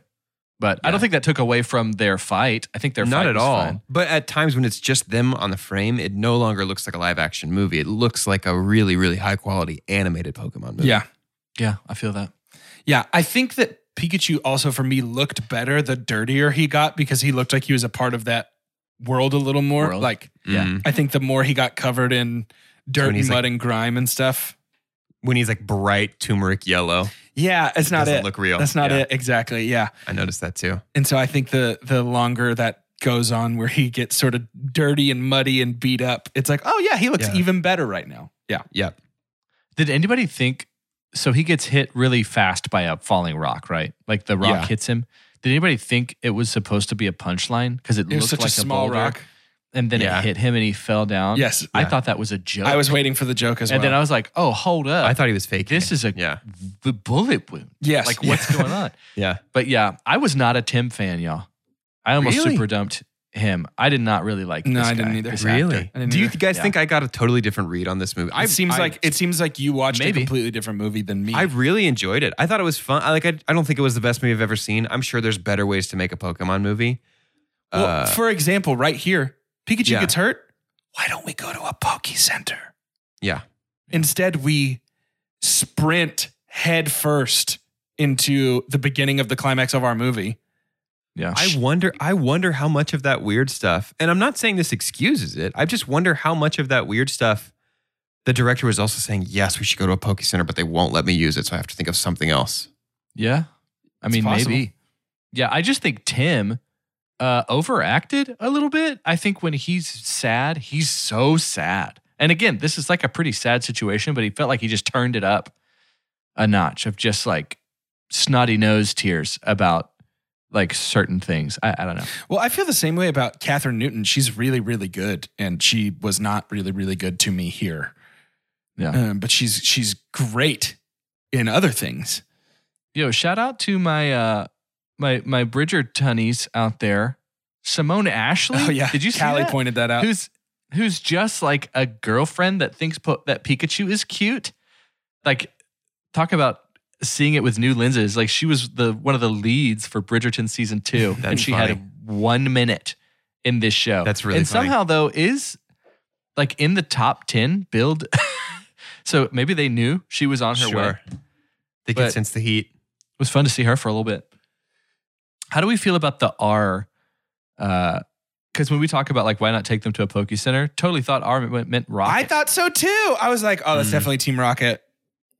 But I don't think that took away from their fight. I think their not fight at was all. fine. But at times when it's just them on the frame, it no longer looks like a live action movie. It looks like a really, really high quality animated Pokemon movie. Yeah. Yeah, I feel that. Yeah. I think that Pikachu also for me looked better the dirtier he got because he looked like he was a part of that world a little more. World? Like, Yeah. Mhm. I think the more he got covered in dirt and mud like- and grime and stuff. When he's like bright turmeric yellow, Yeah, it's not doesn't it. look real. That's not Yeah. it. Exactly. Yeah. I noticed that too. And so I think the the longer that goes on where he gets sort of dirty and muddy and beat up, it's like, oh yeah, he looks Yeah. even better right now. Yeah. Yeah. Did anybody think so he gets hit really fast by a falling rock, right? Like the rock Yeah. hits him. Did anybody think it was supposed to be a punchline because it, It looked such like a small boulder, rock. And then Yeah. it hit him and he fell down? Yes. I Yeah. thought that was a joke. I was waiting for the joke as well. and then I was like, "Oh, hold up! I thought he was fake. this is a yeah, v- bullet wound. yes. Like, what's going on?" yeah. But yeah, I was not a Tim fan, y'all. I almost Really? super dumped him. I did not really like. No, this I didn't guy, either. this Really? I didn't Do you either. guys Yeah. think I got a totally different read on this movie? it seems I, like it seems like you watched Maybe. a completely different movie than me. I really enjoyed it. I thought it was fun. I like. I, I don't think it was the best movie I've ever seen. I'm sure there's better ways to make a Pokemon movie. well, Uh, for example, right here, Pikachu Yeah. gets hurt. Why don't we go to a Poke Center? yeah, Instead, we sprint head first into the beginning of the climax of our movie. Yeah, I wonder. I wonder how much of that weird stuff. And I'm not saying this excuses it. I just wonder how much of that weird stuff. The director was also saying, "Yes, we should go to a Poke Center, but they won't let me use it, so I have to think of something else." Yeah. I mean, possible. maybe. Yeah, I just think Tim uh, overacted a little bit. I think when he's sad, he's so sad. And again, this is like a pretty sad situation, but he felt like he just turned it up. a notch of just like snotty nose tears about like certain things. I, I don't know. Well, I feel the same way about Kathryn Newton. She's really, really good, and she was not really, really good to me here. Yeah. Um, but she's she's great in other things. Yo, shout out to my uh my my Bridgertonies out there. Simone Ashley. Oh yeah, Did you see Callie that? pointed that out. Who's who's just like a girlfriend that thinks po- that Pikachu is cute. Like talk about seeing it with new lenses. Like she was the one of the leads for Bridgerton season 2 and she funny. had 1 minute in this show. That's really And funny. somehow though is like in the top 10 build so maybe they knew she was on her way. They could sense the heat. It was fun to see her for a little bit. How do we feel about the R? Because when we talk about like why not take them to a Poke Center, totally thought R meant, meant rocket. I thought so too. I was like, oh, that's Mm. definitely Team Rocket.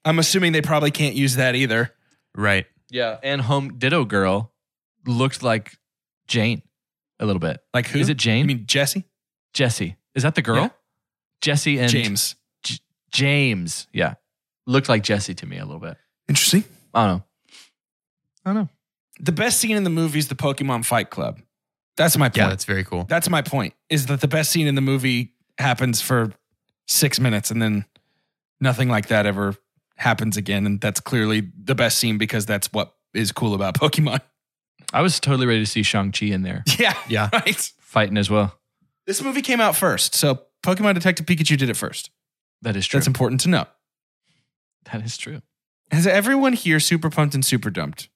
I'm assuming they probably can't use that either. Right. yeah. And Home Ditto Girl looked like Jane a little bit. Like who? Is it Jane? I mean Jesse? Jesse? Is that the girl? Yeah. Jesse and James. J- James. Yeah, looked like Jesse to me a little bit. Interesting. I don't know. I don't know. The best scene in the movie is the Pokemon Fight Club. That's my point. Yeah, that's very cool. That's my point. Is that the best scene in the movie happens for six minutes and then nothing like that ever happens again. And that's clearly the best scene because that's what is cool about Pokemon. I was totally ready to see Shang Chi in there Yeah. Yeah. Right. fighting as well. This movie came out first. So Pokemon Detective Pikachu did it first. That is true. That's important to know. that is true. Has everyone here super pumped and super dumped?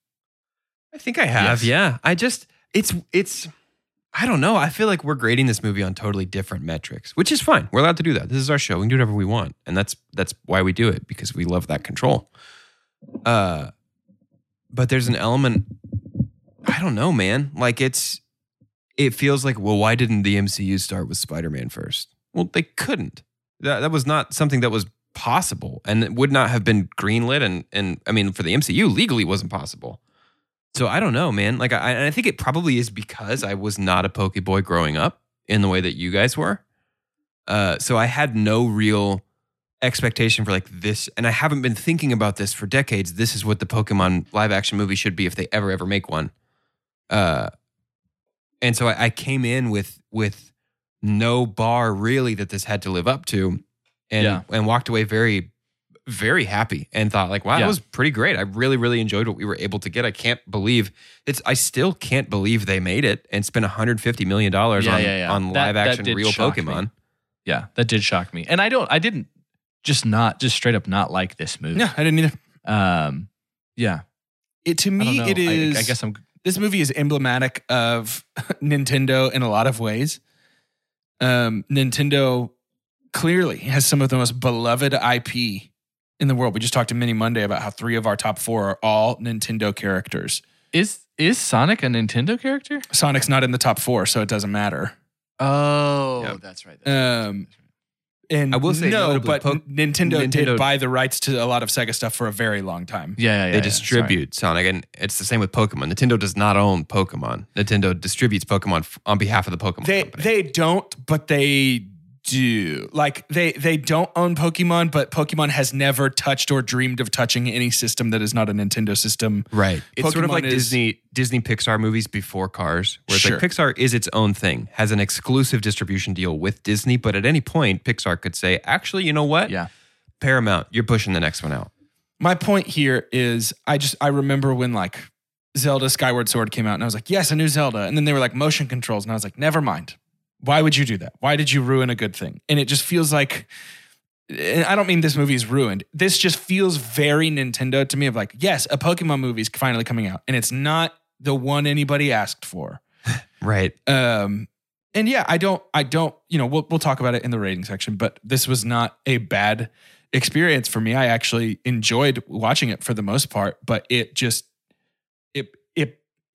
I think I have. Yes. Yeah. I just it's it's I don't know. I feel like we're grading this movie on totally different metrics, which is fine. We're allowed to do that. This is our show. We can do whatever we want. And that's that's why we do it because we love that control. Uh but there's an element I don't know, man. Like it's it feels like, well, why didn't the MCU start with Spider-Man first? Well, they couldn't. That that was not something that was possible and it would not have been greenlit and and I mean for the MCU legally wasn't possible. So I don't know, man. Like I, and I think it probably is because I was not a Poke Boy growing up in the way that you guys were. Uh, so I had no real expectation for like this, and I haven't been thinking about this for decades. This is what the Pokemon live action movie should be if they ever ever make one. Uh, and so I, I came in with with no bar really that this had to live up to, and Yeah. and walked away very very happy and thought like wow Yeah. that was pretty great i really really enjoyed what we were able to get i can't believe it's i still can't believe they made it and spent 150 million dollars Yeah, on, yeah, yeah. on That- live action did real shock me. pokemon Yeah, that did shock me. And I don't I didn't just not just straight up not like this movie. Yeah, I didn't either. Um yeah. It to me, it is. I- I, guess I'm this movie is emblematic of Nintendo in a lot of ways. Um, Nintendo clearly has some of the most beloved IP in the world. We just talked to Mini Monday about how three of our top four are all Nintendo characters. is is Sonic a Nintendo character? Sonic's not in the top four, so it doesn't matter. Oh, Yep. that's right. Um, and I will say no, notably, but Po- Nintendo, did Nintendo- buy the rights to a lot of Sega stuff for a very long time. yeah, yeah, yeah. they yeah, distribute sonic and it's the same with pokemon nintendo does not own pokemon nintendo distributes pokemon f- on behalf of the pokemon They company. they don't, but they do. Like they they don't own Pokemon, but Pokemon has never touched or dreamed of touching any system that is not a Nintendo system. Right. It's sort of like is- Disney Disney Pixar movies before Cars, where it's Sure. like Pixar is its own thing, has an exclusive distribution deal with Disney, but at any point Pixar could say, actually, you know what? Yeah. Paramount, you're pushing the next one out. My point here is I just I remember when like Zelda Skyward Sword came out and I was like, yes, a new Zelda. And then they were like motion controls. And I was like, never mind. Why would you do that? Why did you ruin a good thing? And it just feels like and I don't mean this movie is ruined. This just feels very Nintendo to me of like, yes, a Pokemon movie is finally coming out. And it's not the one anybody asked for. Right. Um, and yeah, I don't, I don't, you know, we'll we'll talk about it in the rating section, but this was not a bad experience for me. I actually enjoyed watching it for the most part, but it just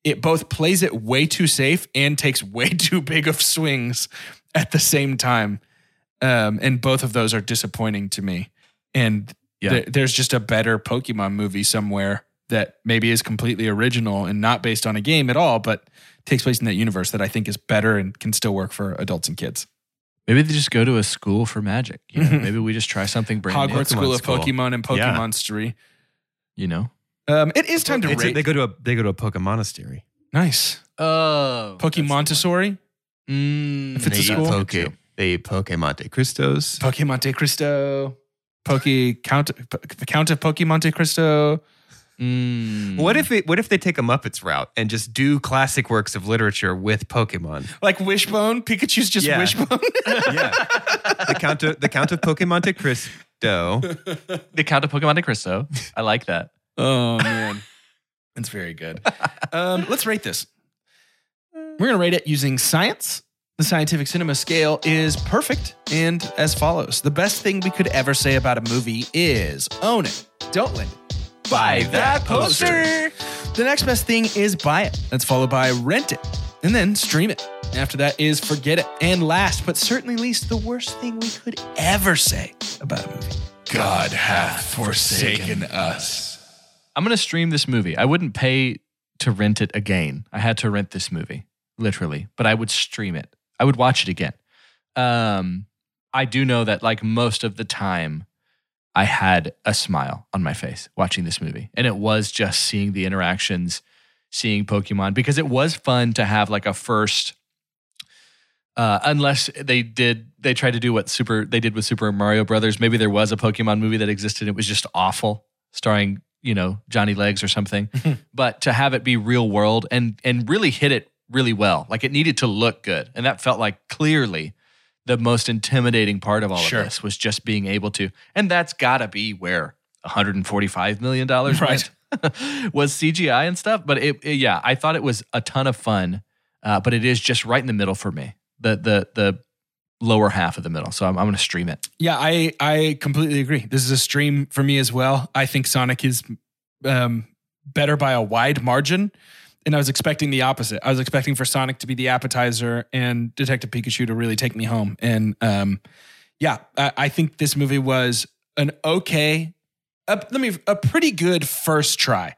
it both plays it way too safe and takes way too big of swings at the same time. Um, and both of those are disappointing to me. And Yeah. there- there's just a better Pokemon movie somewhere that maybe is completely original and not based on a game at all, but takes place in that universe that I think is better and can still work for adults and kids. Maybe they just go to a school for magic. You know? Maybe we just try something brand Hogwarts new. School of. Pokemon and Yeah. Pokemon Street. You know. Um, it is time to It's- rate. they go to a they go to a Pokemon monastery. nice. Oh, Pokemon Montessori. Mm, If it's a they school. eat Poke, they eat Poke Monte Cristos. Poke Monte Cristo. Poke Count. The Count of Poke Monte Cristo. Mm. What if it, what if they take a Muppets route and just do classic works of literature with Pokemon? Like Wishbone. Pikachu's just Yeah. Wishbone. yeah, the Count of the Count of Poke Monte Cristo. the Count of Pokemon de Cristo? I like that. Oh man, it's very good. Um, let's rate this. We're gonna rate it using science. The scientific cinema scale is perfect and as follows: the best thing we could ever say about a movie is own it, don't lend it, buy that poster. The next best thing is buy it. That's followed by rent it, and then stream it. After that is forget it, and last but certainly least, the worst thing we could ever say about a movie. God hath forsaken us. I'm gonna stream this movie. I wouldn't pay to rent it again. I had to rent this movie, literally, but I would stream it. I would watch it again. Um, I do know that like most of the time, I had a smile on my face watching this movie, and it was just seeing the interactions, seeing Pokemon because it was fun to have like a first. Uh, unless they did, they tried to do what super they did with Super Mario Brothers. Maybe there was a Pokemon movie that existed. It was just awful, starring you know Johnny Legs or something. but to have it be real world and and really hit it really well, like it needed to look good, and that felt like clearly the most intimidating part of all Sure. of this was just being able to, and that's got to be where 145 million dollars Right. was CGI and stuff. But it, it- yeah, I thought it was a ton of fun, uh, but it is just right in the middle for me, the the the lower half of the middle. So I'm, I'm going to stream it. Yeah, I I completely agree. This is a stream for me as well. I think Sonic is um, better by a wide margin, and I was expecting the opposite. I was expecting for Sonic to be the appetizer and Detective Pikachu to really take me home. And um, yeah, I, I think this movie was an okay, a, let me a pretty good first try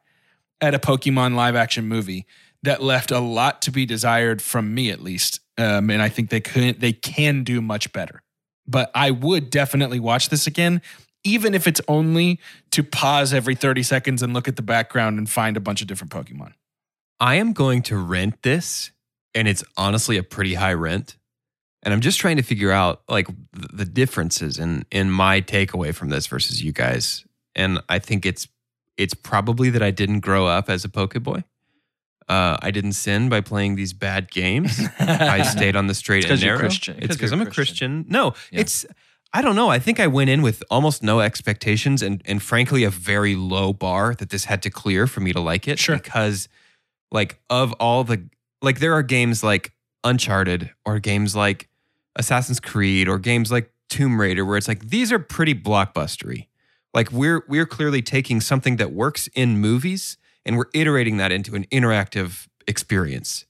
at a Pokemon live action movie that left a lot to be desired from me at least. Um, and I think they couldn't they can do much better but I would definitely watch this again, even if it's only to pause every 30 seconds and look at the background and find a bunch of different Pokemon. I am going to rent this, and it's honestly a pretty high rent. And I'm just trying to figure out like the differences in in my takeaway from this versus you guys. And I think it's it's probably that I didn't grow up as a Pokeboy. Uh, I didn't sin by playing these bad games. I stayed on the straight It's and narrow. Christian. It's 'Cause because I'm a Christian. Christian. No, Yeah. it's I don't know. I think I went in with almost no expectations and and frankly a very low bar that this had to clear for me to like it. Sure. Because like of all the like there are games like Uncharted or games like Assassin's Creed or games like Tomb Raider where it's like these are pretty blockbustery. Like we're we're clearly taking something that works in movies and we're iterating that into an interactive experience.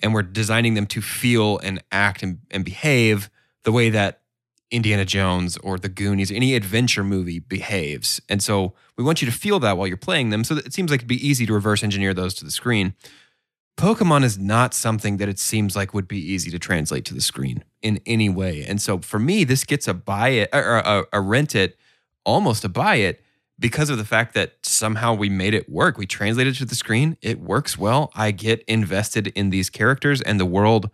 And we're designing them to feel and act and, and behave the way that Indiana Jones or The Goonies, any adventure movie behaves. And so we want you to feel that while you're playing them. So it seems like it'd be easy to reverse engineer those to the screen. Pokemon is not something that it seems like would be easy to translate to the screen in any way. And so for me, this gets a buy it or a, a rent it, almost a buy it because of the fact that somehow we made it work. We translated it to the screen. It works well. I get invested in these characters and the world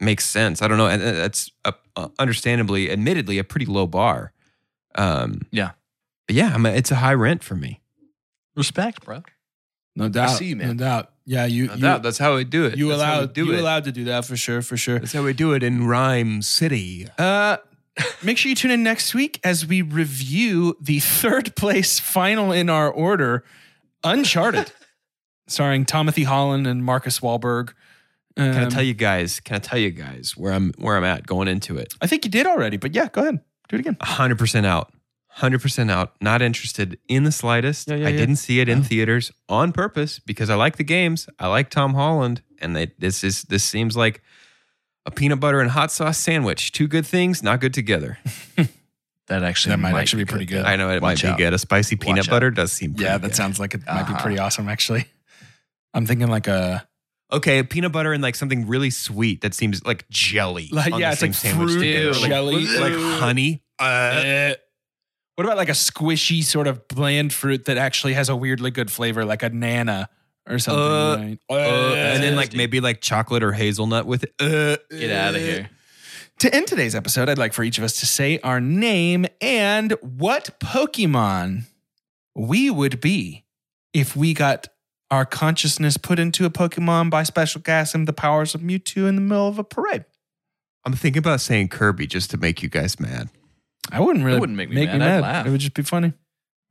makes sense. I don't know. And that's a, uh, understandably, admittedly, a pretty low bar. Um, Yeah. but yeah, I mean, it's a high rent for me. Respect, bro. No doubt. I see you, man. No doubt. Yeah, you you, that's how we do it. you That's allowed do you it. allowed to do that for sure, for sure. That's how we do it in Ryme City. Uh make sure you tune in next week as we review the third place final in our order, Uncharted, starring Timothy Holland and Marcus Wahlberg. Um, Can I tell you guys? Can I tell you guys where I'm where I'm at going into it? I think you did already, but yeah, go ahead. Do it again. hundred percent out. Hundred percent out. Not interested in the slightest. Yeah, yeah, I yeah. didn't see it in theaters on purpose because I like the games. I like Tom Holland, and they, this is this seems like a peanut butter and hot sauce sandwich. Two good things, not good together. That actually That might actually be pretty good. I know it Watch might out. be good. A spicy peanut Watch out. butter does seem pretty Yeah, that good. sounds like it might be Uh-huh. pretty awesome, actually. I'm thinking like a okay. Peanut butter and like something really sweet that seems like jelly. Like, on yeah, the it's same like sandwich fruit together. and Like- jelly. like, honey. uh, What about like a squishy sort of bland fruit that actually has a weirdly good flavor, like a nana or something? Uh, right? Uh, and then like maybe like chocolate or hazelnut with it. Uh, Get out of here. To end today's episode, I'd like for each of us to say our name and what Pokemon we would be if we got our consciousness put into a Pokemon by special gas and the powers of Mewtwo in the middle of a parade. I'm thinking about saying Kirby just to make you guys mad. I wouldn't really It wouldn't make me mad. I'd laugh. It would just be funny.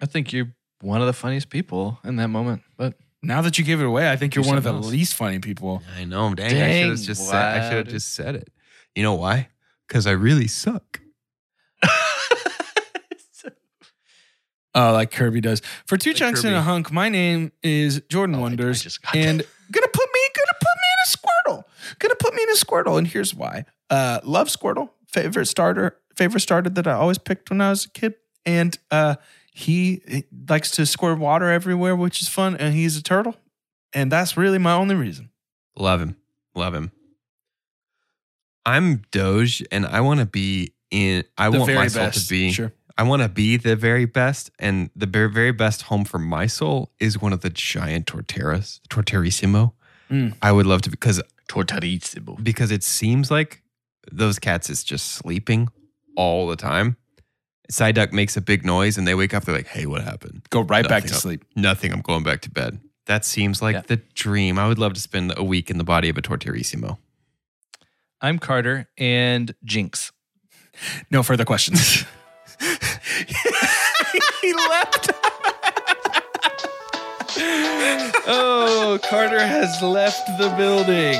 I think you're one of the funniest people in that moment. But Now that you give it away, I think you're Do one of the something else. least funny people. I know, dang, I should Dang, have just said I should have just said it. You know why? Because I really suck. Oh, like Kirby does. For two Like chunks and a Kirby. hunk, my name is Jordan Oh, I- I Wonders, just got and gonna put me gonna put me in a Squirtle. Gonna put me in a Squirtle, and here's why. Uh, love Squirtle, favorite starter, favorite starter that I always picked when I was a kid, and uh, he, he likes to squirt water everywhere, which is fun, and he's a turtle, and that's really my only reason. Love him. Love him. I'm Doge and I want to be in I The want very my soul best. to be Sure. I want to be the very best and the very, very best home for my soul is one of the giant torterras, Torterissimo. Mm. I would love to because Tortarissimo. because it seems like those cats is just sleeping all the time. Psyduck makes a big noise and they wake up. They're like, "Hey, what happened?" Go right back Nothing. to sleep. Nothing. I'm going back to bed. That seems like Yeah. the dream. I would love to spend a week in the body of a Torterissimo. I'm Carter and Jinx. No further questions. he left. oh, Carter has left the building.